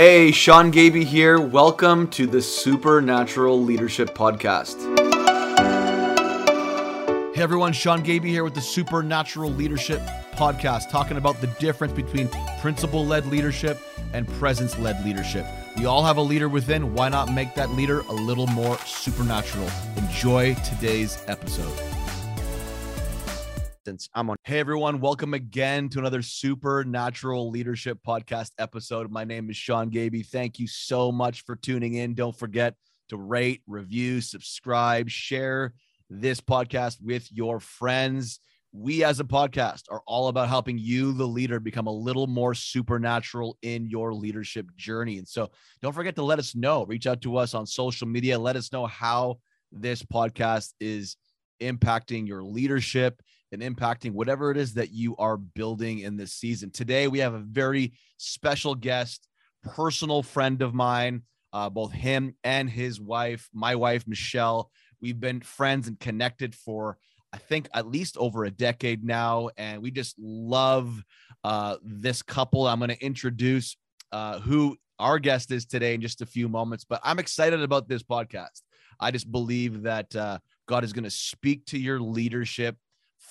Hey, Sean Gaby here. Welcome to the Supernatural Leadership Podcast. Hey everyone, Sean Gaby here with the Supernatural Leadership Podcast, talking about the difference between principle led leadership and presence led leadership. We all have a leader within. Why not make that leader a little more supernatural? Enjoy today's episode. I'm on. Hey everyone, welcome again to another Supernatural Leadership Podcast episode. My name is Sean Gaby. Thank you so much for tuning in. Don't forget to rate, review, subscribe, share this podcast with your friends. We as a podcast are all about helping you, the leader, become a little more supernatural in your leadership journey. And so don't forget to let us know. Reach out to us on social media. Let us know how this podcast is impacting your leadership and impacting whatever it is that you are building in this season. Today, we have a very special guest, personal friend of mine, uh, both him and his wife, my wife, Michelle. We've been friends and connected for, I think, at least over a decade now. And we just love uh, this couple. I'm going to introduce uh, who our guest is today in just a few moments, but I'm excited about this podcast. I just believe that uh, God is going to speak to your leadership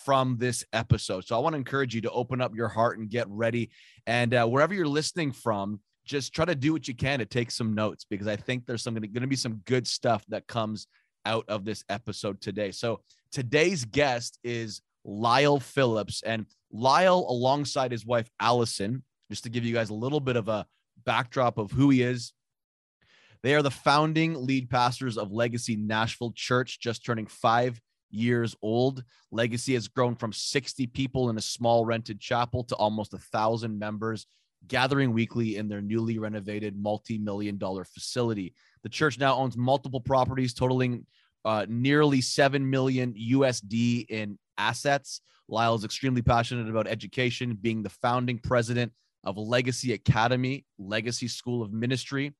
from this episode. So I want to encourage you to open up your heart and get ready. And uh, wherever you're listening from, just try to do what you can to take some notes because I think there's some going to be some good stuff that comes out of this episode today. So today's guest is Lyle Phillips, and Lyle, alongside his wife Allison, just to give you guys a little bit of a backdrop of who he is. They are the founding lead pastors of Legacy Nashville Church, just turning five years old. Legacy has grown from 60 people in a small rented chapel to almost a thousand members gathering weekly in their newly renovated multi-million dollar facility. The church now owns multiple properties totaling uh, nearly 7 million USD in assets. Lyle is extremely passionate about education, being the founding president of Legacy Academy, Legacy School of Ministry.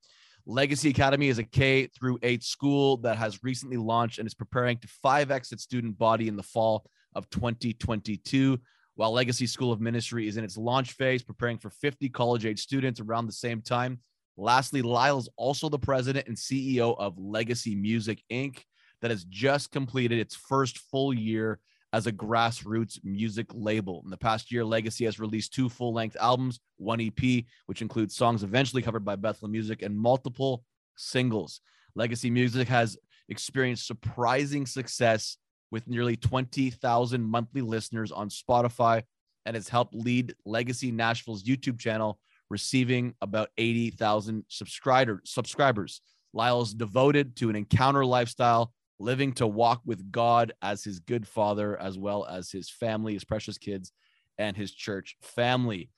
Legacy Academy is a K through 8 school that has recently launched and is preparing to 5x its student body in the fall of 2022. While Legacy School of Ministry is in its launch phase, preparing for 50 college age students around the same time. Lastly, Lyle is also the president and CEO of Legacy Music Inc., that has just completed its first full year as a grassroots music label. In the past year, Legacy has released two full length albums, one EP, which includes songs eventually covered by Bethel Music, and multiple singles. Legacy Music has experienced surprising success with nearly 20,000 monthly listeners on Spotify and has helped lead Legacy Nashville's YouTube channel, receiving about 80,000 subscriber, subscribers. Lyle is devoted to an encounter lifestyle living to walk with God as his good father, as well as his family, his precious kids, and his church family.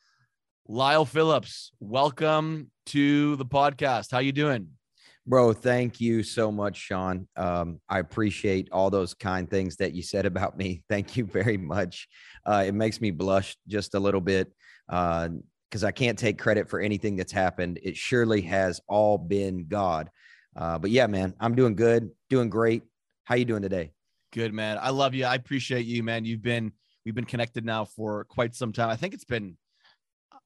Lyle Phillips, welcome to the podcast. How you doing? Bro, thank you so much, Sean. Um, I appreciate all those kind things that you said about me. Thank you very much. Uh, it makes me blush just a little bit because uh, I can't take credit for anything that's happened. It surely has all been God. Uh, but yeah, man, I'm doing good, doing great. How you doing today? Good, man. I love you. I appreciate you, man. You've been we've been connected now for quite some time. I think it's been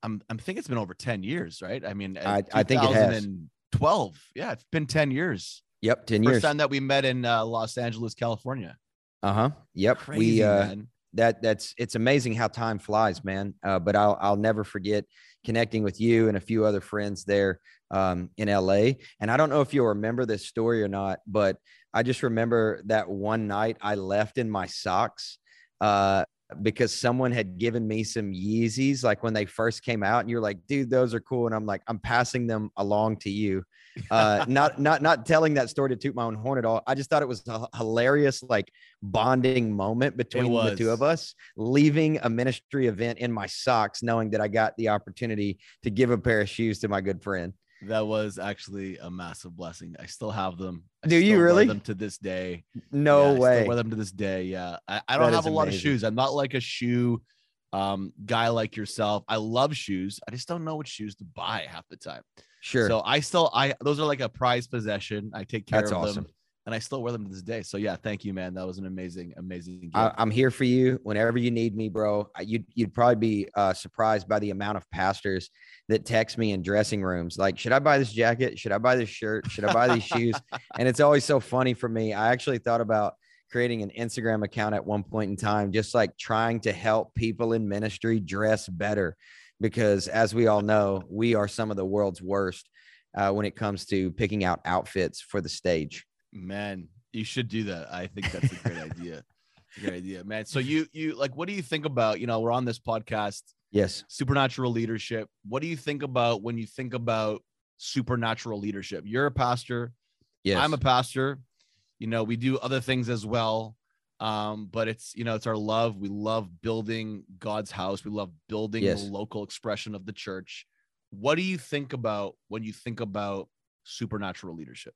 I'm I'm think it's been over 10 years, right? I mean, I, I think it has. 12. Yeah, it's been 10 years. Yep, 10 First years. time that we met in uh, Los Angeles, California. Uh-huh. Yep. Crazy, we uh man. that that's it's amazing how time flies, man. Uh, but I'll I'll never forget connecting with you and a few other friends there um, in LA. And I don't know if you'll remember this story or not, but I just remember that one night I left in my socks uh, because someone had given me some Yeezys, like when they first came out, and you're like, "Dude, those are cool," and I'm like, "I'm passing them along to you." Uh, not not not telling that story to toot my own horn at all. I just thought it was a hilarious, like bonding moment between the two of us. Leaving a ministry event in my socks, knowing that I got the opportunity to give a pair of shoes to my good friend. That was actually a massive blessing. I still have them. I Do you really? them to this day? No Yeah, I still way. wear them to this day. Yeah, I, I don't That have a lot of shoes. I'm not like a shoe um, guy like yourself. I love shoes. I just don't know what shoes to buy half the time. Sure. So I still I those are like a prized possession. I take care That's of awesome. them and I still wear them to this day. So yeah, thank you, man. That was an amazing, amazing. Gift. I, am here for you whenever you need me, bro. You'd you'd probably be uh, surprised by the amount of pastors that text me in dressing rooms, like, "Should I buy this jacket? Should I buy this shirt? Should I buy these shoes?" And it's always so funny for me. I actually thought about creating an Instagram account at one point in time, just like trying to help people in ministry dress better, because as we all know, we are some of the world's worst uh, when it comes to picking out outfits for the stage. Man, you should do that. I think that's a great idea. Great idea, man. So you you like what do you think about, you know, we're on this podcast. Yes. Supernatural leadership. What do you think about when you think about supernatural leadership? You're a pastor. Yes. I'm a pastor. You know, we do other things as well. Um, but it's you know, it's our love. We love building God's house. We love building yes. the local expression of the church. What do you think about when you think about supernatural leadership?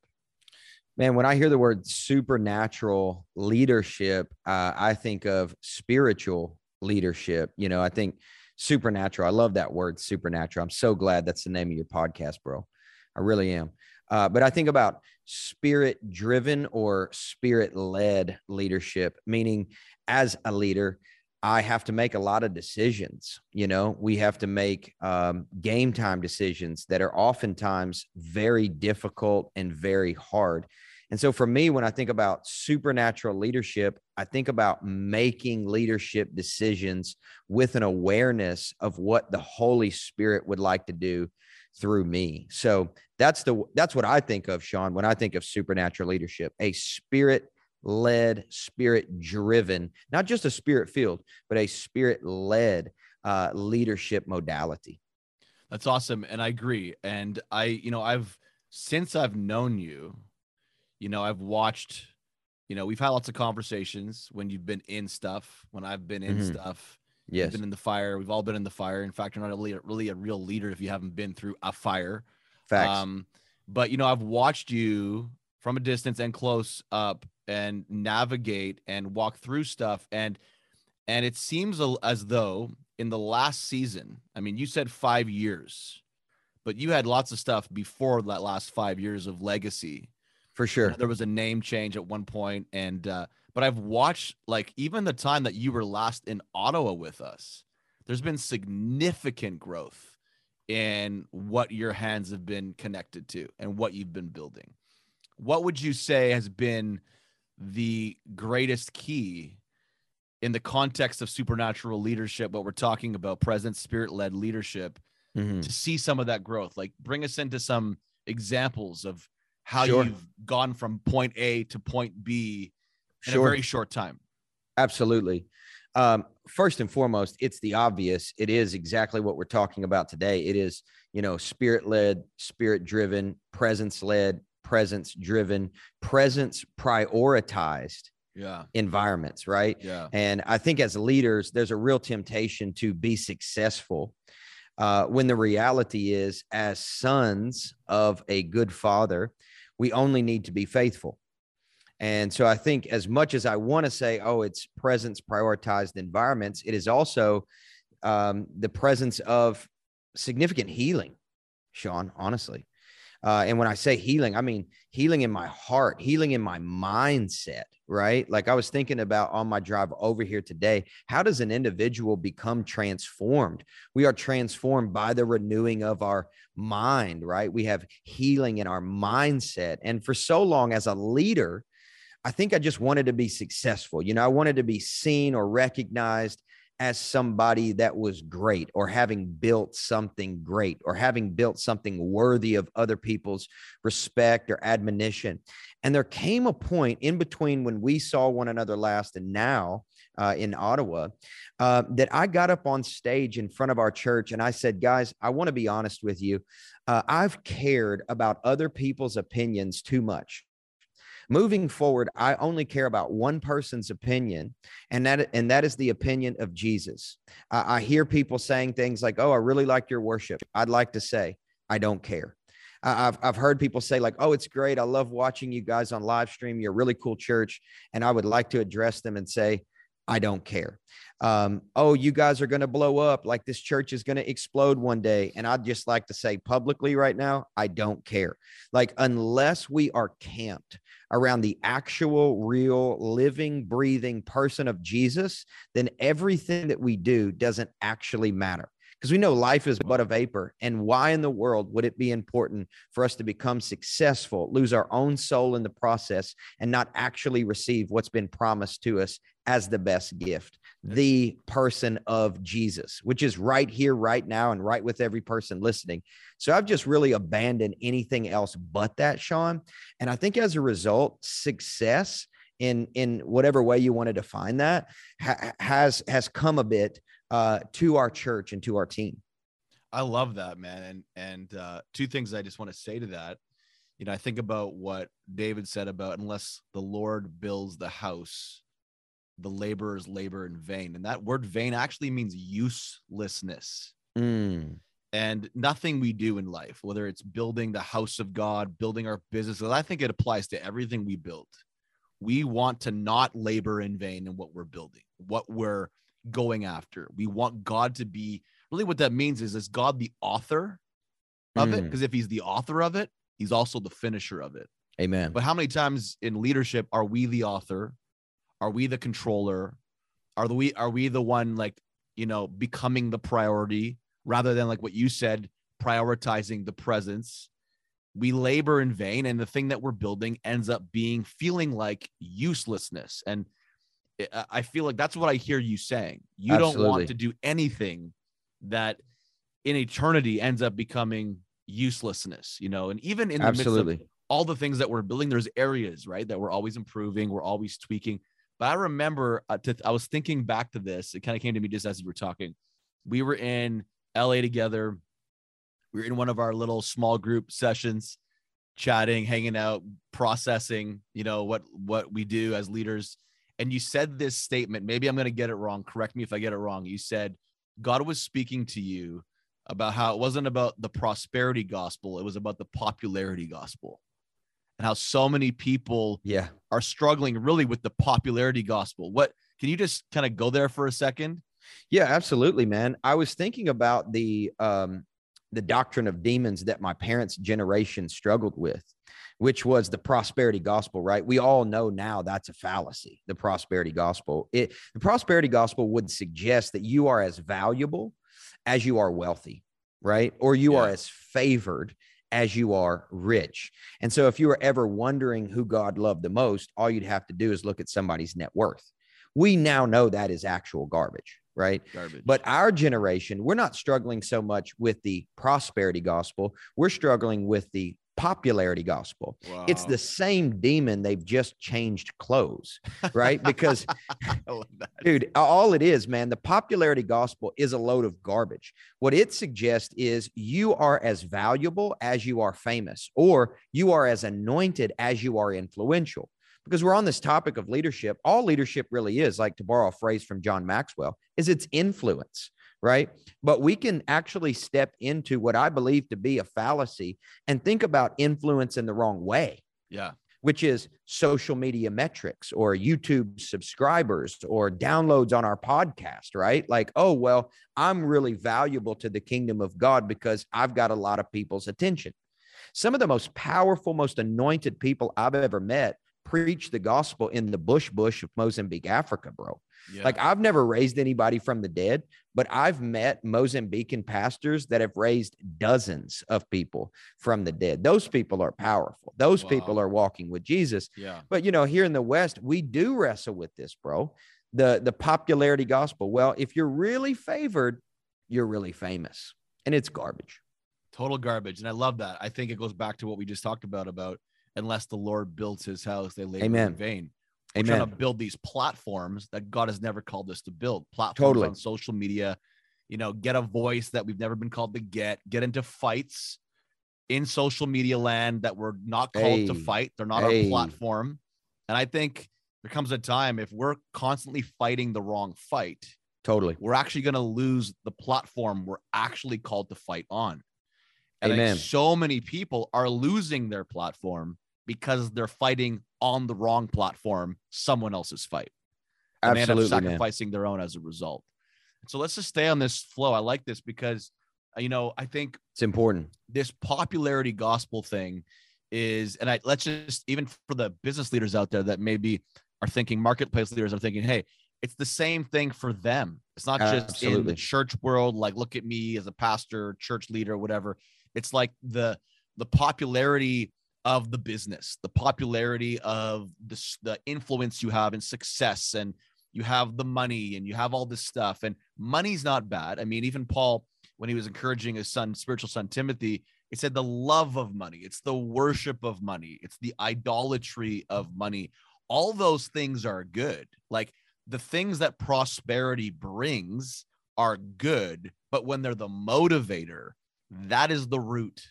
Man, when I hear the word supernatural leadership, uh, I think of spiritual leadership. You know, I think supernatural. I love that word, supernatural. I'm so glad that's the name of your podcast, bro. I really am. Uh, but I think about spirit driven or spirit led leadership, meaning as a leader, I have to make a lot of decisions. You know, we have to make um, game time decisions that are oftentimes very difficult and very hard. And so for me, when I think about supernatural leadership, I think about making leadership decisions with an awareness of what the Holy Spirit would like to do through me. So that's the that's what I think of, Sean, when I think of supernatural leadership, a spirit led, spirit driven, not just a spirit filled, but a spirit led uh, leadership modality. That's awesome. And I agree. And I, you know, I've since I've known you, you know, I've watched, you know, we've had lots of conversations when you've been in stuff, when I've been in mm-hmm. stuff. Yes. been in the fire. We've all been in the fire. In fact, you're not really, really a real leader if you haven't been through a fire. Facts. Um, but you know, I've watched you from a distance and close up and navigate and walk through stuff and and it seems as though in the last season, I mean, you said 5 years, but you had lots of stuff before that last 5 years of legacy for sure. There was a name change at one point, and uh, but I've watched like even the time that you were last in Ottawa with us. There's been significant growth in what your hands have been connected to and what you've been building. What would you say has been the greatest key in the context of supernatural leadership? What we're talking about, present spirit led leadership, mm-hmm. to see some of that growth. Like, bring us into some examples of how sure. you've gone from point A to point B in sure. a very short time. Absolutely. Um, first and foremost, it's the obvious. It is exactly what we're talking about today. It is, you know, spirit led, spirit driven, presence led, presence driven, presence prioritized yeah. environments, right? Yeah. And I think as leaders, there's a real temptation to be successful uh, when the reality is, as sons of a good father, we only need to be faithful. And so I think as much as I want to say, oh, it's presence prioritized environments, it is also um, the presence of significant healing, Sean, honestly. Uh, and when I say healing, I mean healing in my heart, healing in my mindset, right? Like I was thinking about on my drive over here today, how does an individual become transformed? We are transformed by the renewing of our mind, right? We have healing in our mindset. And for so long as a leader, I think I just wanted to be successful. You know, I wanted to be seen or recognized as somebody that was great or having built something great or having built something worthy of other people's respect or admonition. And there came a point in between when we saw one another last and now uh, in Ottawa uh, that I got up on stage in front of our church and I said, guys, I want to be honest with you. Uh, I've cared about other people's opinions too much moving forward i only care about one person's opinion and that and that is the opinion of jesus. I, I hear people saying things like oh i really like your worship. I'd like to say i don't care. I've, I've heard people say like oh it's great. I love watching you guys on live stream. You're a really cool church. And i would like to address them and say I don't care. Um, oh, you guys are going to blow up like this church is going to explode one day. And I'd just like to say publicly right now, I don't care. Like, unless we are camped around the actual, real, living, breathing person of Jesus, then everything that we do doesn't actually matter because we know life is but a vapor. And why in the world would it be important for us to become successful, lose our own soul in the process, and not actually receive what's been promised to us as the best gift? The person of Jesus, which is right here, right now, and right with every person listening. So I've just really abandoned anything else but that, Sean. And I think as a result, success in in whatever way you want to define that ha- has has come a bit uh, to our church and to our team. I love that, man. And and uh, two things I just want to say to that. You know, I think about what David said about unless the Lord builds the house, the laborers labor in vain. And that word vain actually means uselessness. Mm. And nothing we do in life, whether it's building the house of God, building our business, I think it applies to everything we build. We want to not labor in vain in what we're building, what we're going after. We want God to be really what that means is is God the author of mm. it? Because if he's the author of it, he's also the finisher of it. Amen. But how many times in leadership are we the author? Are we the controller? Are the we are we the one like you know becoming the priority rather than like what you said, prioritizing the presence? We labor in vain, and the thing that we're building ends up being feeling like uselessness. And I feel like that's what I hear you saying. You Absolutely. don't want to do anything that in eternity ends up becoming uselessness, you know, and even in the Absolutely. midst of all the things that we're building, there's areas, right, that we're always improving, we're always tweaking. But I remember, uh, to, I was thinking back to this. It kind of came to me just as we were talking. We were in LA together. We were in one of our little small group sessions, chatting, hanging out, processing, you know, what what we do as leaders and you said this statement. Maybe I'm going to get it wrong. Correct me if I get it wrong. You said God was speaking to you about how it wasn't about the prosperity gospel, it was about the popularity gospel. And how so many people yeah. are struggling really with the popularity gospel. What can you just kind of go there for a second? Yeah, absolutely, man. I was thinking about the um the doctrine of demons that my parents' generation struggled with which was the prosperity gospel, right? We all know now that's a fallacy, the prosperity gospel. It, the prosperity gospel would suggest that you are as valuable as you are wealthy, right? Or you yeah. are as favored as you are rich. And so if you were ever wondering who God loved the most, all you'd have to do is look at somebody's net worth. We now know that is actual garbage, right? Garbage. But our generation, we're not struggling so much with the prosperity gospel. We're struggling with the popularity gospel. Wow. It's the same demon. They've just changed clothes, right? Because, dude, all it is, man, the popularity gospel is a load of garbage. What it suggests is you are as valuable as you are famous, or you are as anointed as you are influential. Because we're on this topic of leadership, all leadership really is, like to borrow a phrase from John Maxwell, is its influence right? But we can actually step into what I believe to be a fallacy and think about influence in the wrong way. Yeah. Which is social media metrics or YouTube subscribers or downloads on our podcast, right? Like, oh, well, I'm really valuable to the kingdom of God because I've got a lot of people's attention. Some of the most powerful, most anointed people I've ever met preach the gospel in the bush bush of Mozambique, Africa, bro. Yeah. Like I've never raised anybody from the dead, but I've met Mozambican pastors that have raised dozens of people from the dead. Those people are powerful. Those wow. people are walking with Jesus. Yeah. But you know, here in the West, we do wrestle with this, bro. The the popularity gospel. Well, if you're really favored, you're really famous. And it's garbage. Total garbage. And I love that. I think it goes back to what we just talked about about unless the Lord builds his house, they labor Amen. in vain. We're Amen. trying to build these platforms that God has never called us to build. Platforms totally. on social media, you know, get a voice that we've never been called to get, get into fights in social media land that we're not called hey. to fight. They're not hey. our platform. And I think there comes a time if we're constantly fighting the wrong fight, totally, we're actually going to lose the platform we're actually called to fight on. And Amen. so many people are losing their platform because they're fighting on the wrong platform, someone else's fight. and they end up Absolutely, man. sacrificing their own as a result. So let's just stay on this flow. I like this because, uh, you know, I think It's important. this popularity gospel thing is, and I let's just even for the business leaders out there that maybe are thinking, marketplace leaders are thinking, hey, it's the same thing for them. It's not just in the church world, like look at me as a pastor, church leader, whatever. It's like the the popularity of the business, the popularity of the, the influence you have and success, and you have the money and you have all this stuff. And money's not bad. I mean, even Paul, when he was encouraging his son, spiritual son Timothy, he said the love of money, it's the worship of money, it's the idolatry of money. All those things are good. Like the things that prosperity brings are good, but when they're the motivator, that is the root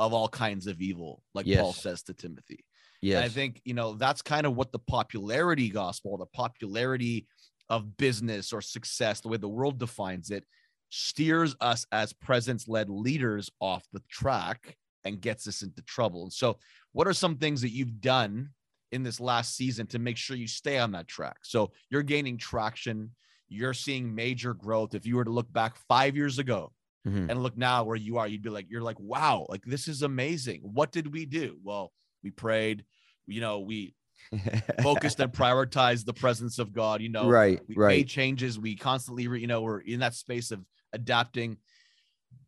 of all kinds of evil, like Paul says to Timothy. Yes. And I think, you know, that's kind of what the popularity gospel, the popularity of business or success, the way the world defines it, steers us as presence led leaders off the track and gets us into trouble. And so, what are some things that you've done in this last season to make sure you stay on that track? So, you're gaining traction, you're seeing major growth. If you were to look back five years ago, Mhm. and look now where you are, you'd be like, you're like, wow, like this is amazing. What did we do? Well, we prayed, you know, we focused and prioritized the presence of God, you know, right. we Right. made changes. We constantly, you know, we're in that space of adapting.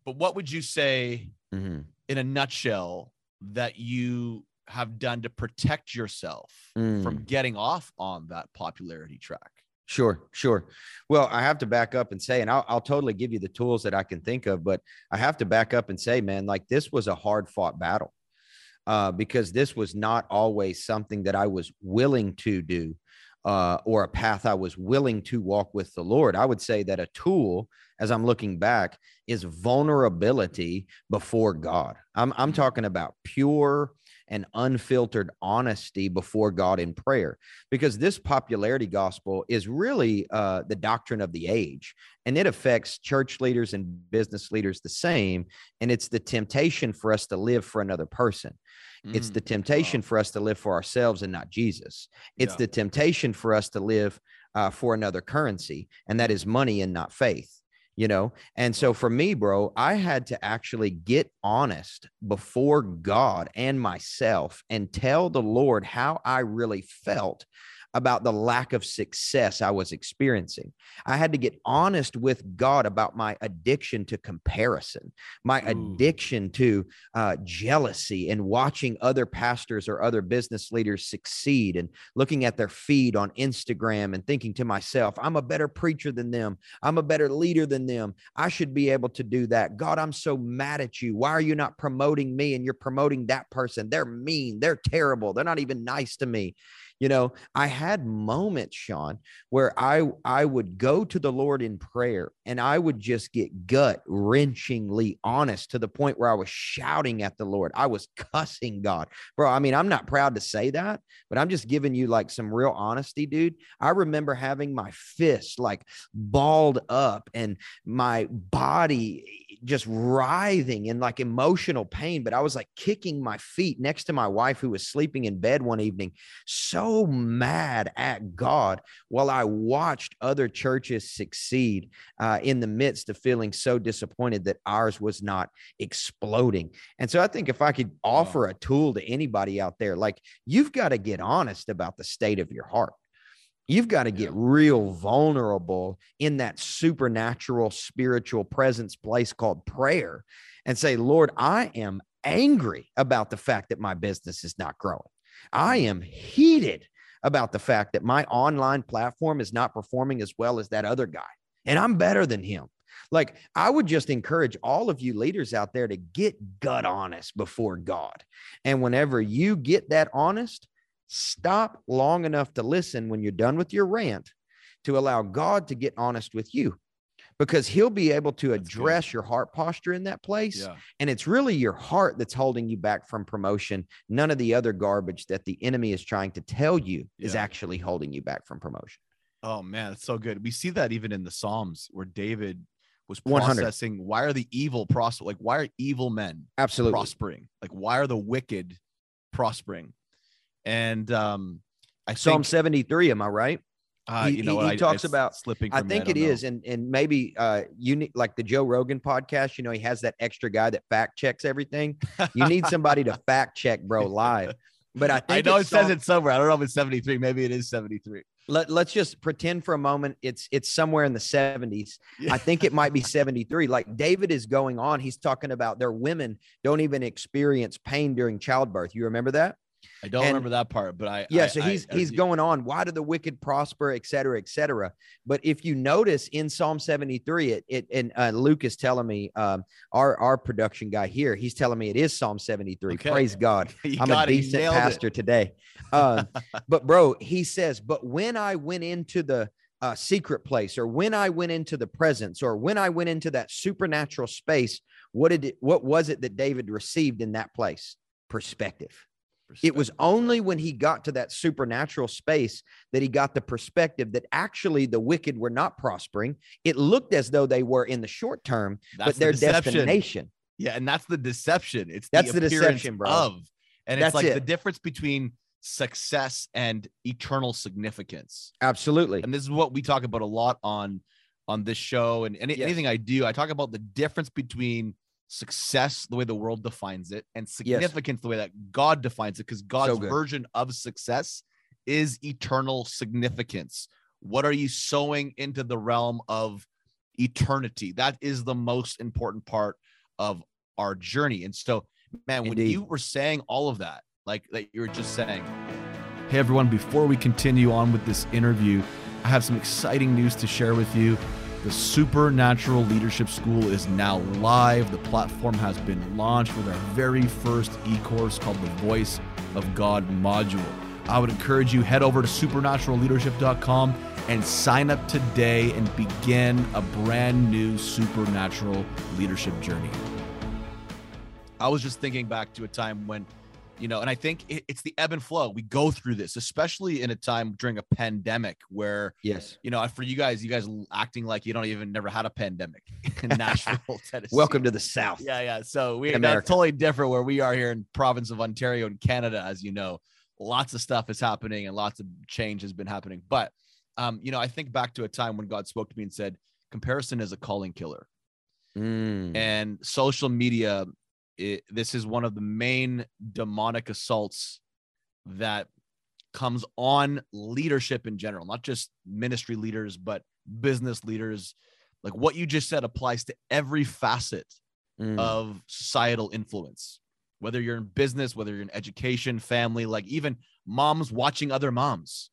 But what would you say Mhm. in a nutshell that you have done to protect yourself from Mm. getting off on that popularity track? Sure, sure. Well, I have to back up and say, and I'll, I'll totally give you the tools that I can think of, but I have to back up and say, man, like this was a hard fought battle uh, because this was not always something that I was willing to do uh, or a path I was willing to walk with the Lord. I would say that a tool, as I'm looking back, is vulnerability before God. I'm, I'm talking about pure and unfiltered honesty before God in prayer. Because this popularity gospel is really uh, the doctrine of the age and it affects church leaders and business leaders the same and it's the temptation for us to live for another person. It's Mm, the temptation for us to live for ourselves and not jesus. It's Yeah. the temptation for us to live uh, for another currency and that is money and not faith you know? And so for me bro i had to actually get honest before god and myself and tell the lord how i really felt about the lack of success I was experiencing. I had to get honest with God about my addiction to comparison, my Ooh. addiction to uh, jealousy, and watching other pastors or other business leaders succeed and looking at their feed on Instagram and thinking to myself, I'm a better preacher than them. I'm a better leader than them. I should be able to do that. God, I'm so mad at you. Why are you not promoting me and you're promoting that person? They're mean. They're terrible. They're not even nice to me you know i had moments sean where i i would go to the lord in prayer and i would just get gut wrenchingly honest to the point where i was shouting at the lord. I was cussing god. Bro i mean i'm not proud to say that but i'm just giving you like some real honesty dude. I remember having my fist like balled up and my body just writhing in like emotional pain but i was like kicking my feet next to my wife who was sleeping in bed one evening so mad at God while I watched other churches succeed uh, in the midst of feeling so disappointed that ours was not exploding. And so I think if I could offer a tool to anybody out there, like you've got to get honest about the state of your heart. You've got to get real vulnerable in that supernatural spiritual presence place called prayer and say, Lord, I am angry about the fact that my business is not growing. I mm. am heated about the fact that my online platform is not performing as well as that other guy, and I'm better than him. Like, I would just encourage all of you leaders out there to get gut honest before God. And whenever you get that honest, stop long enough to listen when you're done with your rant to allow God to get honest with you because he'll be able to address your heart posture in that place. Yeah. And it's really your heart that's holding you back from promotion. None of the other garbage that the enemy is trying to tell you is actually holding you back from promotion. Oh man, it's so good. We see that even in the Psalms where David was 100. processing why are the evil prosper like why are evil men Absolutely. prospering? Like why are the wicked prospering? And um I Psalm think 73, am I right? Uh, He- you know he- he I- talks about- slipping. I from me, think don't it know. is, and and maybe uh you need like the Joe Rogan podcast. You know, he has that extra guy that fact checks everything. You need somebody to fact check, bro, live. But I think I know it says it somewhere. I don't know if it's 73. Maybe it is 73. Let, let's just pretend for a moment it's it's somewhere in the 70s. I think it might be 73. Like David is going on. He's talking about their women don't even experience pain during childbirth. You remember that? I don't And- remember that part, but I Yeah, I- so he's I- he's going on. Why do the wicked prosper, et cetera, et cetera? But if you notice in Psalm 73, it it and uh, Luke is telling me, um, our our production guy here, he's telling me it is Psalm 73. Okay. Praise God. You I'm a decent nailed it. pastor today. Um, but bro, he says, but when I went into the uh, secret place, or when I went into the presence, or when I went into that supernatural space, what did it, what was it that David received in that place? Perspective. It was only when he got to that supernatural space that he got the perspective that actually the wicked were not prospering. It looked as though they were in the short term, That's but the their deception. destination. Yeah, and that's the deception. It's That's the appearance deception, bro. Of, and it's That's like the difference between success and eternal significance. Absolutely. And this is what we talk about a lot on on this show and any, Yes. anything I do. I talk about the difference between success, the way the world defines it, and significance, the way that God defines it. Because God's good. version of success is eternal significance. What are you sowing into the realm of eternity? That is the most important part of our journey. And so, man, when you were saying all of that, like that you were just saying, Hey everyone, before we continue on with this interview, I have some exciting news to share with you. The Supernatural Leadership School is now live. The platform has been launched with our very first e course called the Voice of God module. I would encourage you head over to supernaturalleadership.com and sign up today and begin a brand new supernatural leadership journey. I was just thinking back to a time when you know and i think it, it's the ebb and flow. We go through this especially in a time during a pandemic where Yes. you know for you guys you guys acting like you don't even never had a pandemic in nashville tennessee. Welcome to the South. yeah yeah. So we are totally different where we are here in province of ontario in canada as you know. Lots of stuff is happening and lots of change has been happening. But um you know i think back to a time when god spoke to me and said comparison is a calling killer. Mm. and social media it, this is one of the main demonic assaults that comes on leadership in general not just ministry leaders but business leaders like what you just said applies to every facet Mm. of societal influence whether you're in business whether you're in education family like even moms watching other moms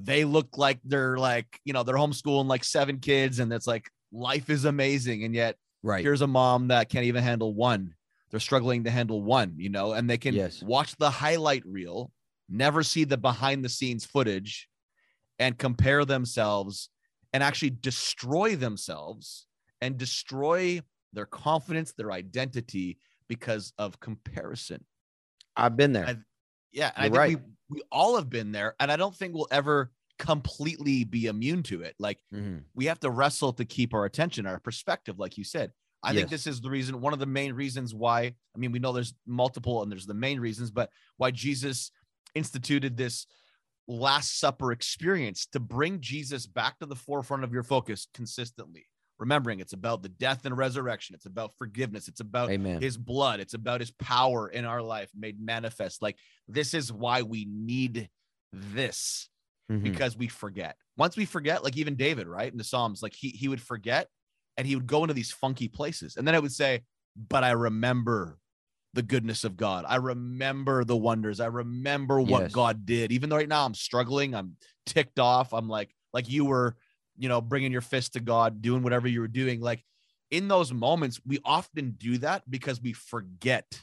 they look like they're like you know they're homeschooling like seven kids and it's like life is amazing and yet right. here's a mom that can't even handle one they're struggling to handle one you know and they can Yes. watch the highlight reel never see the behind the scenes footage and compare themselves and actually destroy themselves and destroy their confidence their identity because of comparison I've been there. I- yeah and i think we, we all have been there and i don't think we'll ever completely be immune to it like Mhm. we have to wrestle to keep our attention, our perspective, like you said. I think this is the reason, one of the main reasons why. I mean, we know there's multiple and there's the main reasons, but why Jesus instituted this Last Supper experience to bring Jesus back to the forefront of your focus consistently. Remembering it's about the death and resurrection, it's about forgiveness, it's about Amen. his blood, it's about his power in our life made manifest. Like, this is why we need this Mhm. because we forget. Once we forget, like even David, right? In the Psalms, like he he would forget and he would go into these funky places. And then I would say, but I remember the goodness of God. I remember the wonders. I remember what Yes. God did. Even though right now I'm struggling, I'm ticked off. I'm like, like you were, you know, bringing your fist to God, doing whatever you were doing. Like in those moments, we often do that because we forget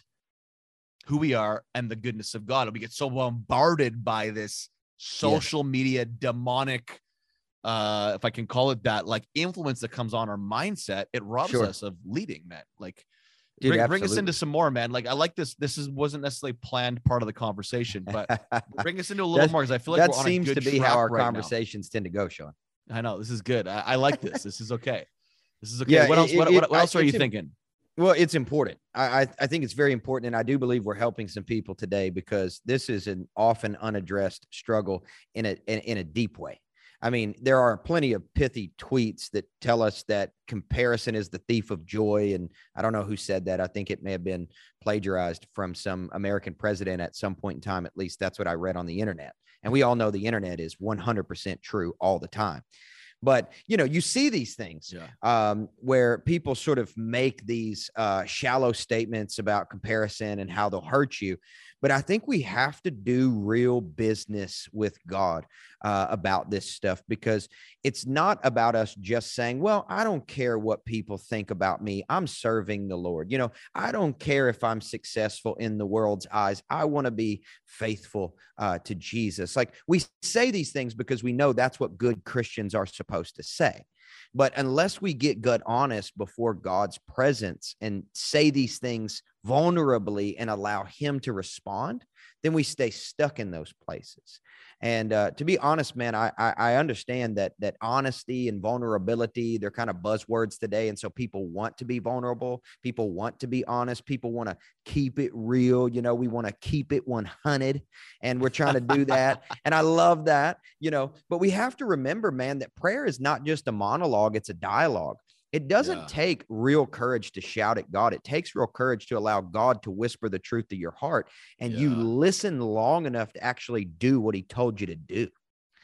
who we are and the goodness of God. And we get so bombarded by this social media demonic uh if i can call it that like influence that comes on our mindset it robs Sure. us of leading man like Dude, bring, bring us into some more man like i like this this is wasn't necessarily planned part of the conversation but bring us into a little more because i feel like that we're on seems a good to be how our right now. conversations tend to go, Sean. i know this is good i, I like this this is okay this is okay Yeah, what else what, it- what, it- what else I- are you thinking Well, it's important. I, I I think it's very important, and I do believe we're helping some people today because this is an often unaddressed struggle in a in, in a deep way. I mean, there are plenty of pithy tweets that tell us that comparison is the thief of joy. And I don't know who said that. I think it may have been plagiarized from some American president at some point in time. At least that's what I read on the internet. And we all know the internet is 100% true all the time. But you know, you see these things Yeah. um, where people sort of make these uh, shallow statements about comparison and how they'll hurt you. But I think we have to do real business with God uh, about this stuff because it's not about us just saying, well, I don't care what people think about me. I'm serving the Lord. You know, I don't care if I'm successful in the world's eyes. I want to be faithful uh, to Jesus. Like we say these things because we know that's what good Christians are supposed to say. But unless we get gut honest before God's presence and say these things vulnerably and allow Him to respond, then we stay stuck in those places. And uh, to be honest, man, I, I I understand that that honesty and vulnerability they're kind of buzzwords today, and so people want to be vulnerable. People want to be honest. People want to keep it real. You know, we want to keep it 100, and we're trying to do that. and I love that. You know, but we have to remember, man, that prayer is not just a monologue; it's a dialogue. It doesn't Yeah. take real courage to shout at God. It takes real courage to allow God to whisper the truth to your heart and you listen long enough to actually do what he told you to do.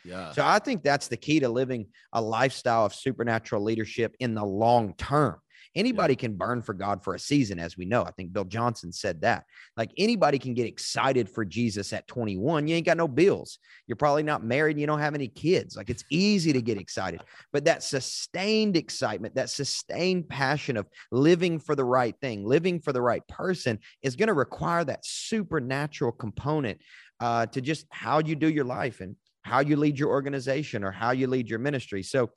Yeah. So I think that's the key to living a lifestyle of supernatural leadership in the long term. Anybody can burn for God for a season, as we know. I think Bill Johnson said that. Like anybody can get excited for Jesus at 21. You ain't got no bills. You're probably not married. You don't have any kids. Like it's easy to get excited. But that sustained excitement, that sustained passion of living for the right thing, living for the right person is going to require that supernatural component uh, to just how you do your life and how you lead your organization or how you lead your ministry. So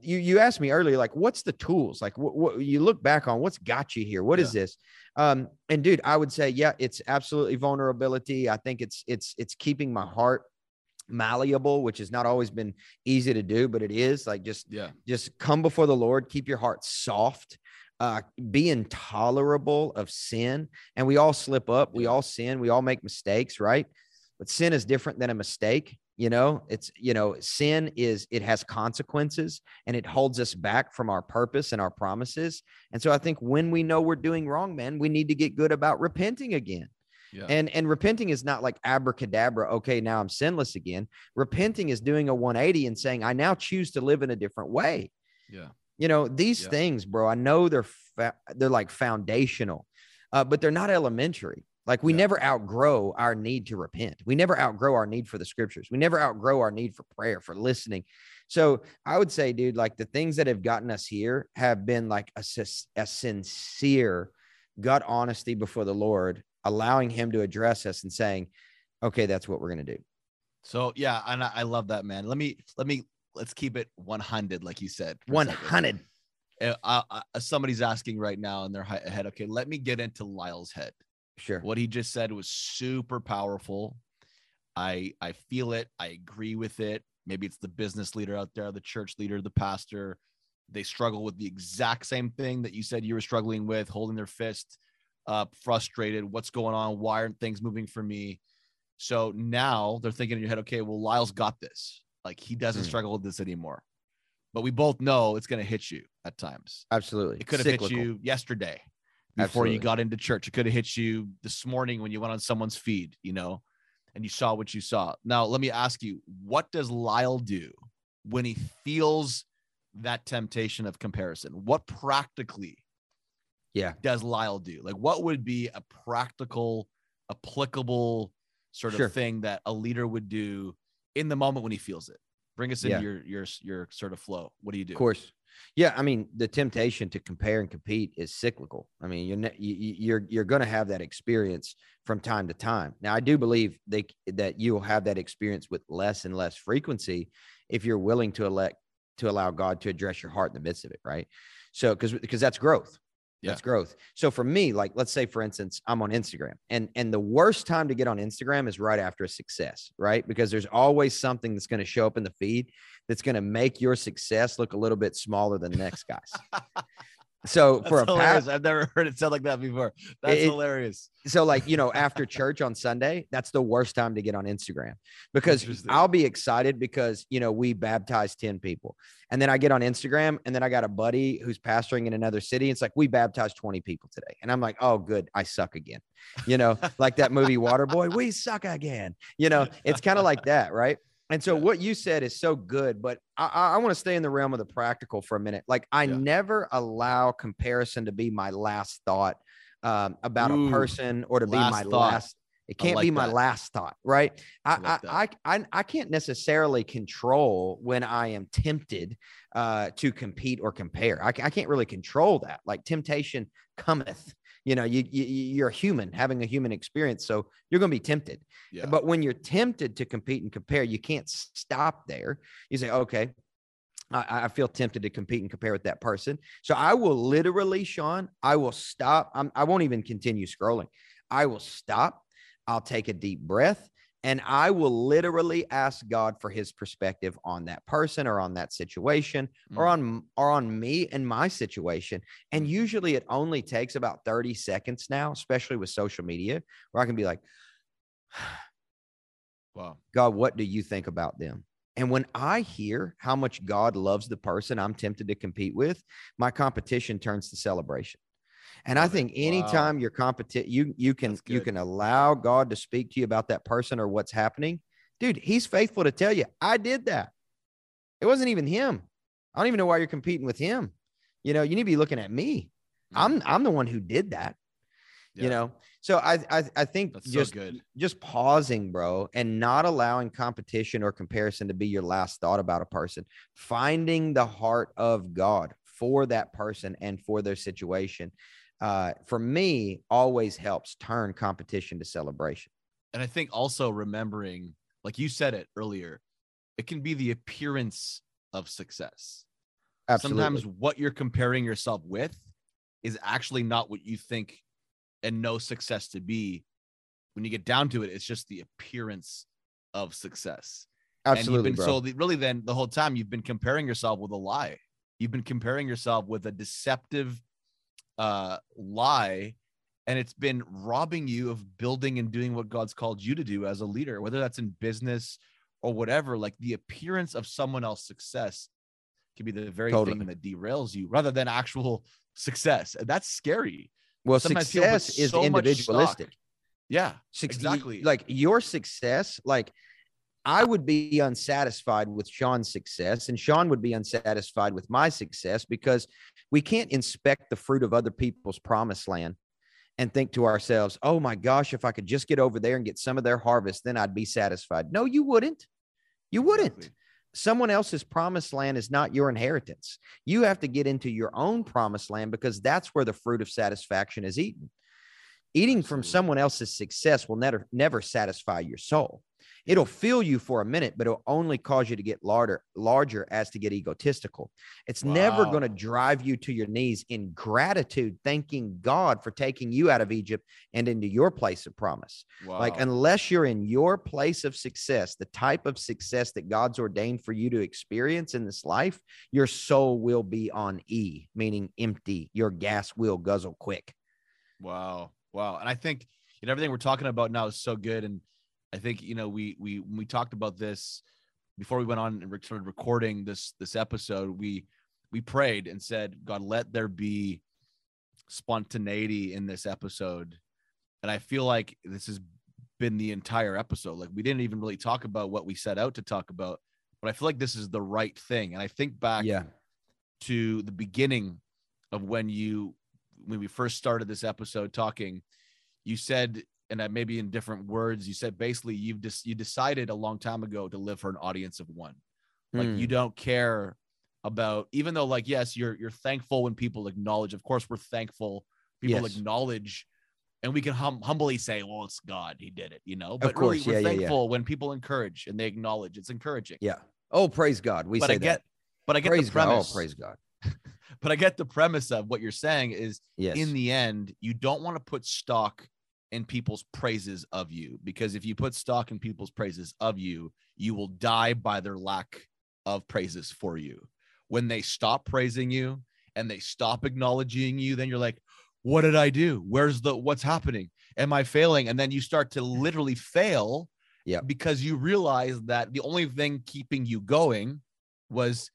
you you asked me earlier, like, what's the tools? Like, what, what you look back on, what's got you here? What is this? Um, and dude, I would say, yeah, it's absolutely vulnerability. I think it's it's it's keeping my heart malleable, which has not always been easy to do, but it is like just yeah. just come before the Lord, keep your heart soft, uh, be intolerable of sin. And we all slip up, we all sin, we all make mistakes, right? But sin is different than a mistake. You know, it's, you know, sin is, it has consequences and it holds us back from our purpose and our promises. And so I think when we know we're doing wrong, man, we need to get good about repenting again. Yeah. And and repenting is not like abracadabra, okay, now I'm sinless again. Repenting is doing a 180 and saying, I now choose to live in a different way. yeah. You know, these Yeah. things, bro, I know they're fa- they're like foundational, uh, but they're not elementary. Like we Yeah. never outgrow our need to repent. We never outgrow our need for the scriptures. We never outgrow our need for prayer, for listening. So I would say, dude, like the things that have gotten us here have been like a, a sincere gut honesty before the Lord, allowing Him to address us and saying, okay, that's what we're going to do. So yeah, and I, I love that, man. Let me let me let's keep it 100, like you said. for a second. 100. Uh, uh, uh, somebody's asking right now in their head. Okay, let me get into Lyle's head. Sure. What he just said was super powerful. I I feel it. I agree with it. Maybe it's the business leader out there, the church leader, the pastor. They struggle with the exact same thing that you said you were struggling with, holding their fist up, frustrated. What's going on? Why aren't things moving for me? So now they're thinking in your head, okay, well, Lyle's got this. Like he doesn't Hmm. struggle with this anymore. But we both know it's going to hit you at times. Absolutely. It could have hit you yesterday before you got into church. It could have hit you this morning when you went on someone's feed, you know, and you saw what you saw. Now, let me ask you, what does Lyle do when he feels that temptation of comparison? What practically Yeah. does Lyle do? Like, what would be a practical, applicable sort of Sure. thing that a leader would do in the moment when he feels it? Bring us into Yeah. your your your sort of flow. What do you do? Of course. Yeah, I mean, the temptation to compare and compete is cyclical. I mean, you're ne- you, you- you're you're going to have that experience from time to time. Now, I do believe they that you will have that experience with less and less frequency if you're willing to elect to allow God to address your heart in the midst of it, right? So, because because that's growth. That's growth. So for me, like let's say for instance, I'm on Instagram and and the worst time to get on Instagram is right after a success, right? Because there's always something that's going to show up in the feed that's going to make your success look a little bit smaller than the next guy's. So That's for a hilarious. I've never heard it sound like that before. That's It- hilarious. so like you know after church on sunday that's the worst time to get on instagram because i'll be excited because you know we baptized 10 people. And then i get on instagram and then i got a buddy who's pastoring in another city. It's like we baptized 20 people today. And i'm like oh good. I suck again. You know like that movie waterboy we suck again. You know it's kind of like that right and so Yeah. what you said is so good but i i, want to stay in the realm of the practical for a minute like i Yeah. never allow comparison to be my last thought um, about Ooh, a person or to be my thought. last. It can't be my that. last thought, right? I I like I, I I I can't necessarily control when I am tempted uh, to compete or compare. I, I can't really control that. Like temptation cometh. You know, you, you you're human having a human experience, so you're going to be tempted. Yeah. But when you're tempted to compete and compare, you can't stop there. You say, okay, I, I feel tempted to compete and compare with that person. So I will literally, Sean, I will stop. I'm, I won't even continue scrolling. I will stop. I'll take a deep breath and I will literally ask God for his perspective on that person or on that situation or Mm. on or on me and my situation. And usually it only takes about 30 seconds now, especially with social media, where I can be like, wow. God, what do you think about them? And when I hear how much God loves the person I'm tempted to compete with, my competition turns to celebration. And I it. think Wow. anytime you're competi- you you can you can allow God to speak to you about that person or what's happening, dude. He's faithful to tell you, I did that. It wasn't even him. I don't even know why you're competing with him. You know, you need to be looking at me. I'm mm. I'm the one who did that Yeah. you know so i i, I think That's so just good. just pausing bro and not allowing competition or comparison to be your last thought about a person finding the heart of god for that person and for their situation uh for me always helps turn competition to celebration And I think also remembering, like you said it earlier, it can be the appearance of success. absolutely Sometimes what you're comparing yourself with is actually not what you think and know success to be. When you get down to it, it's just the appearance of success. And absolutely you've been, bro so the, really then the whole time you've been comparing yourself with a lie. You've been comparing yourself with a deceptive uh lie and it's been robbing you of building and doing what God's called you to do as a leader, whether that's in business or whatever. Like the appearance of someone else's success can be the very Totally. thing that derails you rather than actual success. And that's scary. well sometimes success is so individualistic. Yeah, Suc- exactly. Like your success, like I would be unsatisfied with Sean's success, and Sean would be unsatisfied with my success because we can't inspect the fruit of other people's promised land and think to ourselves, oh my gosh, if I could just get over there and get some of their harvest, then I'd be satisfied. No, you wouldn't. You wouldn't. Someone else's promised land is not your inheritance. You have to get into your own promised land because that's where the fruit of satisfaction is eaten. Eating from someone else's success will never never satisfy your soul. It'll fill you for a minute, but it'll only cause you to get larger, larger as to get egotistical. It's never going to drive you to your knees in gratitude, thanking God for taking you out of Egypt and into your place of promise. Like, unless you're in your place of success, the type of success that God's ordained for you to experience in this life, your soul will be on E, meaning empty. Your gas will guzzle quick. Wow. Wow. And I think you know everything we're talking about now is so good. And I think, you know, we we when we talked about this before we went on and started recording this this episode, we we prayed and said, God, let there be spontaneity in this episode. And I feel like this has been the entire episode. Like we didn't even really talk about what we set out to talk about, but I feel like this is the right thing. And I think back Yeah. to the beginning of when you when we first started this episode talking you said and that maybe in different words you said basically you've just you decided a long time ago to live for an audience of one like Mm. you don't care about even though like yes you're you're thankful when people acknowledge of course we're thankful people Yes. acknowledge and we can hum- humbly say well it's god he did it you know but course, really we're yeah, yeah, yeah. thankful when people encourage and they acknowledge it's encouraging Yeah. Oh, praise God. We but say i get that. but i get praise the God. premise Oh, praise God. but I get the premise of what you're saying is Yes. in the end, you don't want to put stock in people's praises of you because if you put stock in people's praises of you, you will die by their lack of praises for you. When they stop praising you and they stop acknowledging you, then you're like, what did I do? Where's the what's happening? Am I failing? And then you start to literally fail Yeah. because you realize that the only thing keeping you going was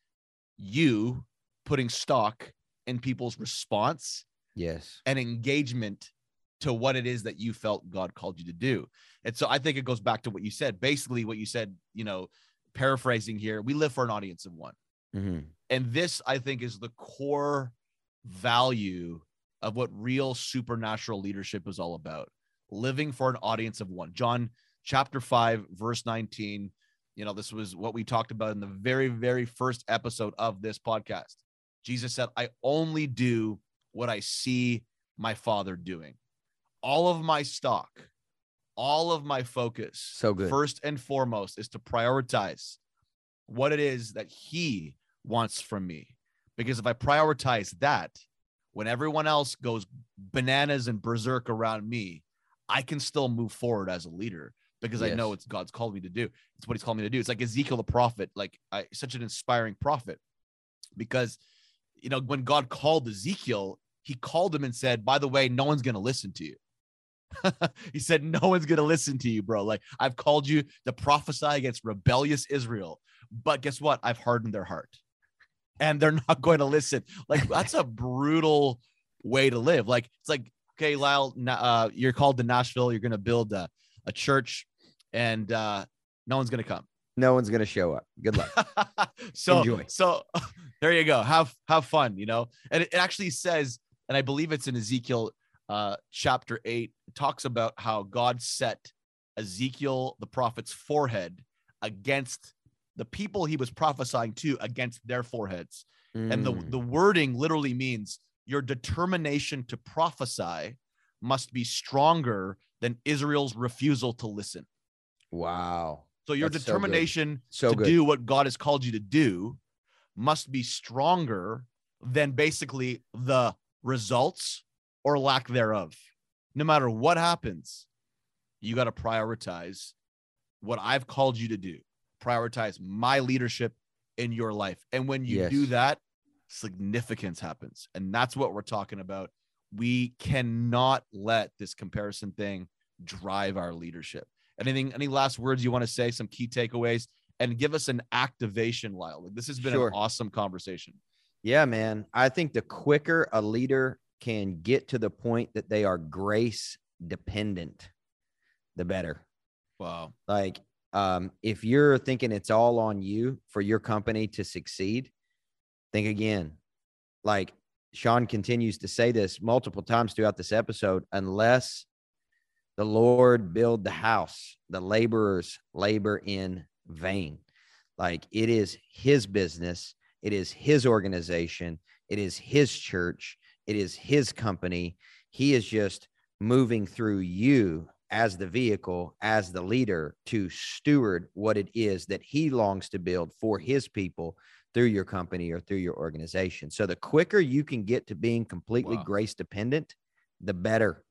you putting stock in people's response Yes. and engagement to what it is that you felt God called you to do. And so I think it goes back to what you said. Basically, what you said, you know, paraphrasing here, we live for an audience of one. hmm And this, I think, is the core value of what real supernatural leadership is all about living for an audience of one. John chapter 5, verse 19. You know, this was what we talked about in the very, very first episode of this podcast. Jesus said, I only do what I see my father doing. All of my stock, all of my focus, So good. first and foremost, is to prioritize what it is that he wants from me. Because if I prioritize that, when everyone else goes bananas and berserk around me, I can still move forward as a leader because I know Yes. it's God's called me to do. It's what he's called me to do. It's like Ezekiel the prophet, like I, such an inspiring prophet because you know when God called Ezekiel, he called him and said, "By the way, no one's going to listen to you." he said, "No one's going to listen to you, bro. Like I've called you to prophesy against rebellious Israel, but guess what? I've hardened their heart, and they're not going to listen." Like that's a brutal way to live. Like it's like, okay, Lyle, uh, you're called to Nashville. You're going to build a, a church, and uh, no one's going to come. No one's gonna show up. Good luck. so Enjoy. so there you go. Have have fun you know? And it it actually says and i believe it's in ezekiel uh chapter 8 it talks about how god set ezekiel the prophet's forehead against the people he was prophesying to against their foreheads. And the Mm, the wording literally means your determination to prophesy must be stronger than israel's refusal to listen. Wow. so your That's so determination So to good. do what God has called you to do must be stronger than basically the results or lack thereof. No matter what happens, you got to prioritize what I've called you to do. Prioritize my leadership in your life. And when you do that, significance happens. And that's what we're talking about. We cannot let this comparison thing drive our leadership. Anything, any last words you want to say, some key takeaways, and give us an activation, Lyle. Like, This has been Sure. an awesome conversation. Yeah, man. I think the quicker a leader can get to the point that they are grace dependent, the better. Wow. Like, um, if you're thinking it's all on you for your company to succeed, think again. Like Sean continues to say this multiple times throughout this episode, unless the Lord build the house, the laborers labor in vain. Like it is his business, it is his organization, it is his church, it is his company. He is just moving through you as the vehicle, as the leader to steward what it is that he longs to build for his people through your company or through your organization. So the quicker you can get to being completely Wow. grace dependent, the better,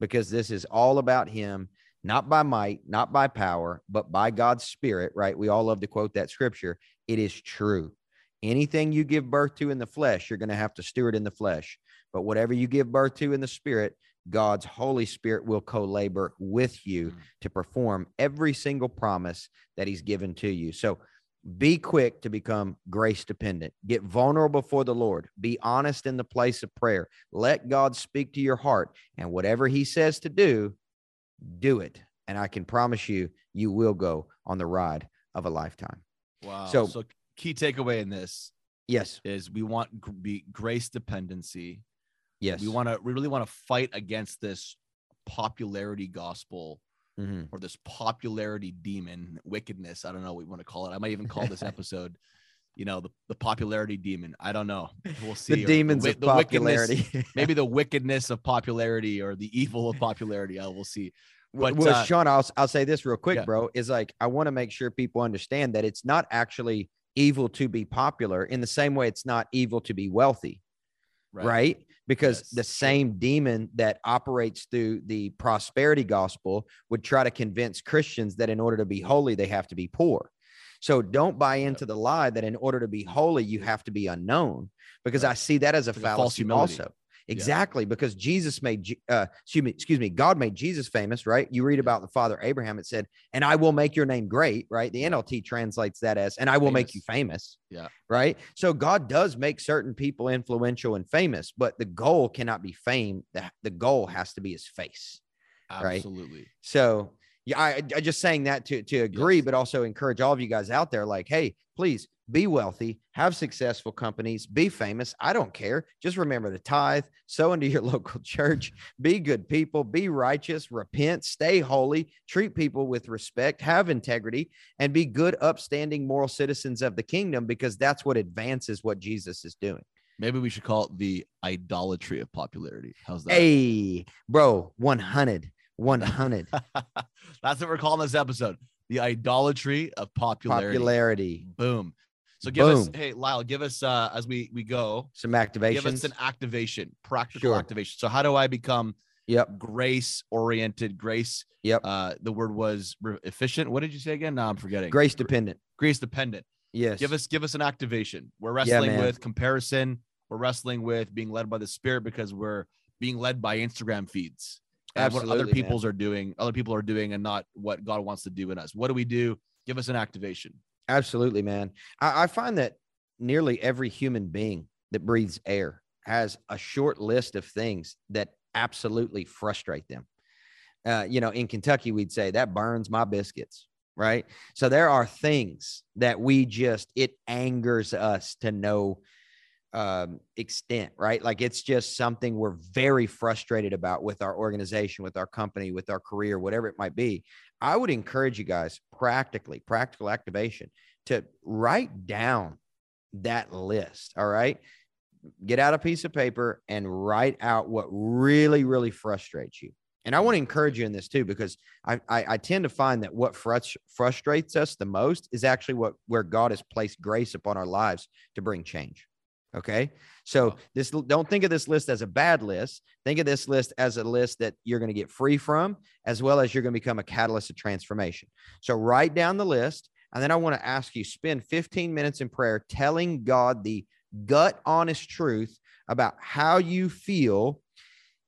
because this is all about him, not by might, not by power, but by God's spirit, right? We all love to quote that scripture. It is true. Anything you give birth to in the flesh, you're going to have to steward in the flesh. But whatever you give birth to in the spirit, God's Holy Spirit will co labor with you Mm. to perform every single promise that He's given to you. So be quick to become grace dependent. Get vulnerable before the Lord. Be honest in the place of prayer. Let God speak to your heart. And whatever He says to do, do it. And I can promise you, you will go on the ride of a lifetime. Wow. So- So, key takeaway in this Yes. is we want be grace dependency. Yes. We want to we really want to fight against this popularity gospel Mhm. or this popularity demon, wickedness. I don't know what we want to call it. I might even call this episode, you know, the, the popularity demon. I don't know. We'll see. the Or demons wi- of the popularity. maybe the wickedness of popularity or the evil of popularity. I will see. But, well, uh, Sean, I'll, I'll say this real quick, yeah. bro. Is like, I want to make sure people understand that it's not actually evil to be popular in the same way it's not evil to be wealthy, right? Because Yes, the same demon that operates through the prosperity gospel would try to convince Christians that in order to be holy, they have to be poor. So don't buy into the lie that in order to be holy, you have to be unknown, because I see that as a Like a false fallacy humility. also. Exactly, because Jesus made, uh, excuse me, excuse me, God made Jesus famous, right? You read about the father Abraham, it said, and I will make your name great, right? The NLT translates that as, and I will make you famous. Yeah. Right. So God does make certain people influential and famous, but the goal cannot be fame. The, the goal has to be his face. Right. Absolutely. So yeah, I, I just saying that to to agree, Yes. but also encourage all of you guys out there, like, hey, please be wealthy, have successful companies, be famous. I don't care. Just remember to tithe, sow into your local church, be good people, be righteous, repent, stay holy, treat people with respect, have integrity, and be good, upstanding, moral citizens of the kingdom, because that's what advances what Jesus is doing. Maybe we should call it the idolatry of popularity. How's that? Hey, bro, 100, 100 That's what we're calling this episode. The idolatry of popularity. popularity. Boom. So give us, hey Lyle, give us uh as we we go, Some activation. give us an activation, practical Sure. activation. So how do I become Yep. grace oriented? Grace. Yep. Uh, the word was re- efficient. What did you say again? No, I'm forgetting. Grace dependent. Grace dependent. Yes. Give us give us an activation. We're wrestling man. with comparison. We're wrestling with being led by the spirit because we're being led by Instagram feeds and what other Absolutely, man. people's are doing, other people are doing, and not what God wants to do in us. What do we do? Give us an activation. Absolutely, man. I, I find that nearly every human being that breathes air has a short list of things that absolutely frustrate them. Uh, you know, in Kentucky, we'd say that burns my biscuits, right? So there are things that we just, it angers us to no um, extent, right? Like it's just something we're very frustrated about with our organization, with our company, with our career, whatever it might be. I would encourage you guys practically, practical activation to write down that list. All right. Get out a piece of paper and write out what really, really frustrates you. And I want to encourage you in this too, because I, I, I tend to find that what frus- frustrates us the most is actually what where God has placed grace upon our lives to bring change. Okay. So this don't think of this list as a bad list. Think of this list as a list that you're going to get free from, as well as you're going to become a catalyst of transformation. So write down the list. And then I want to ask you spend 15 minutes in prayer telling God the gut honest truth about how you feel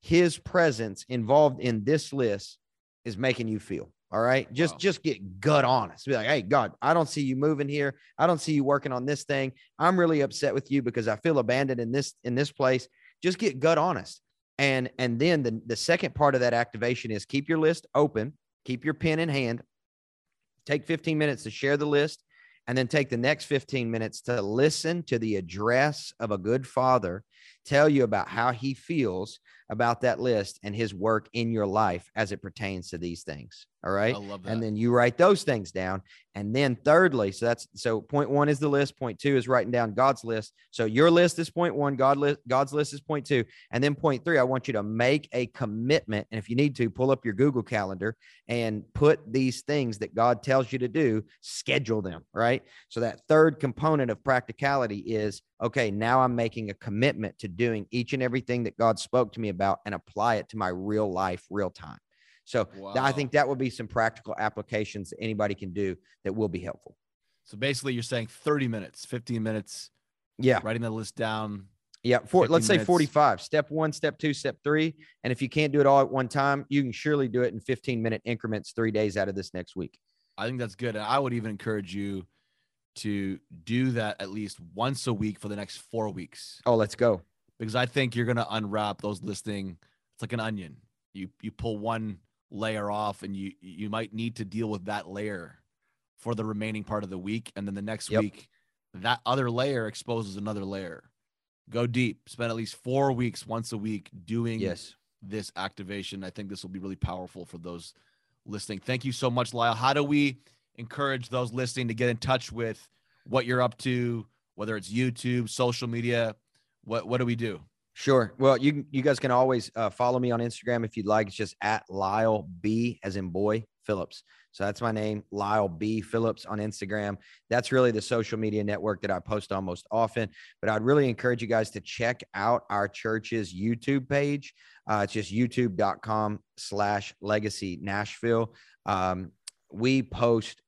his presence involved in this list is making you feel. All right. Just Wow. just get gut honest. Be like, hey, God, I don't see you moving here. I don't see you working on this thing. I'm really upset with you because I feel abandoned in this in this place. Just get gut honest. And and then the, the second part of that activation is keep your list open, keep your pen in hand, take 15 minutes to share the list, and then take the next 15 minutes to listen to the address of a good father tell you about how he feels about that list and his work in your life as it pertains to these things. All right. I love that. And then you write those things down. And then thirdly, so that's so point one is the list. Point two is writing down God's list. So your list is point one, God list, God's list is point two. And then point three, I want you to make a commitment. And if you need to, pull up your Google calendar and put these things that God tells you to do, schedule them. Right. So that third component of practicality is okay, now I'm making a commitment to doing each and everything that God spoke to me about and apply it to my real life, real time. So th- I think that would be some practical applications that anybody can do that will be helpful. so basically, you're saying 30 minutes, 15 minutes, Yeah. writing the list down. Yeah. For, let's say 45. Step one, step two, step three. And if you can't do it all at one time, you can surely do it in 15 minute increments three days out of this next week. I think that's good. And I would even encourage you to do that at least once a week for the next four weeks. Oh, let's go. Because I think you're gonna unwrap those listing. It's like an onion. You you pull one layer off, and you you might need to deal with that layer for the remaining part of the week, and then the next Yep. week that other layer exposes another layer. Go deep. Spend at least four weeks once a week doing Yes. this activation. I think this will be really powerful for those listening. Thank you so much, Lyle. How do we encourage those listening to get in touch with what you're up to, whether it's YouTube, social media? What what do we do? Sure. Well, you you guys can always uh, follow me on Instagram if you'd like. It's just at Lyle B as in boy Phillips. So that's my name, Lyle B Phillips on Instagram. That's really the social media network that I post on most often. But I'd really encourage you guys to check out our church's YouTube page. Uh, it's just youtube.com slash legacy Nashville. Um, we post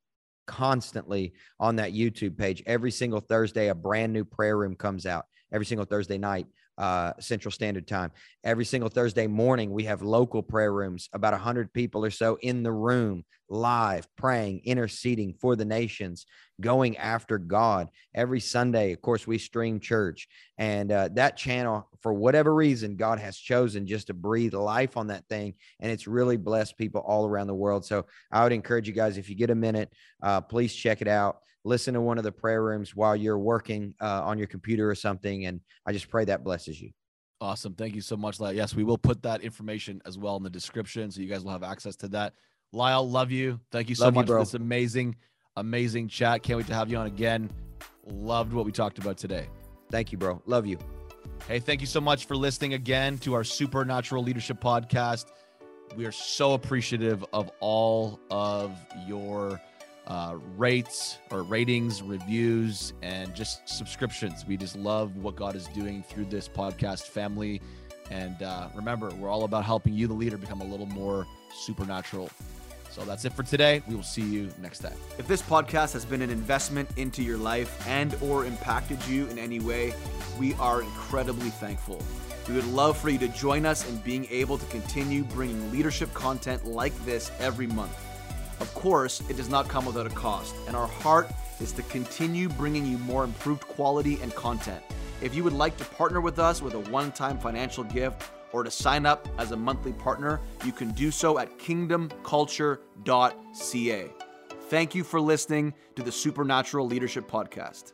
constantly on that YouTube page. Every single Thursday, a brand new prayer room comes out. Every single Thursday night, uh, Central Standard Time. Every single Thursday morning, we have local prayer rooms, about 100 people or so in the room, live, praying, interceding for the nations, going after God. Every Sunday, of course, we stream church. And uh, that channel, for whatever reason, God has chosen just to breathe life on that thing. And it's really blessed people all around the world. So I would encourage you guys, if you get a minute, uh, please check it out listen to one of the prayer rooms while you're working uh, on your computer or something. And I just pray that blesses you. Awesome. Thank you so much, Lyle. Yes, we will put that information as well in the description so you guys will have access to that. Lyle, love you. Thank you so Love you, much for this amazing, amazing chat. Can't wait to have you on again. Loved what we talked about today. Thank you, bro. Love you. Hey, thank you so much for listening again to our Supernatural Leadership Podcast. We are so appreciative of all of your uh, rates or ratings, reviews, and just subscriptions. We just love what God is doing through this podcast family. And uh, remember, we're all about helping you, the leader, become a little more supernatural. So that's it for today. We will see you next time. If this podcast has been an investment into your life and or impacted you in any way, we are incredibly thankful. We would love for you to join us in being able to continue bringing leadership content like this every month. Of course, it does not come without a cost, and our heart is to continue bringing you more improved quality and content. If you would like to partner with us with a one time financial gift or to sign up as a monthly partner, you can do so at kingdomculture.ca. Thank you for listening to the Supernatural Leadership Podcast.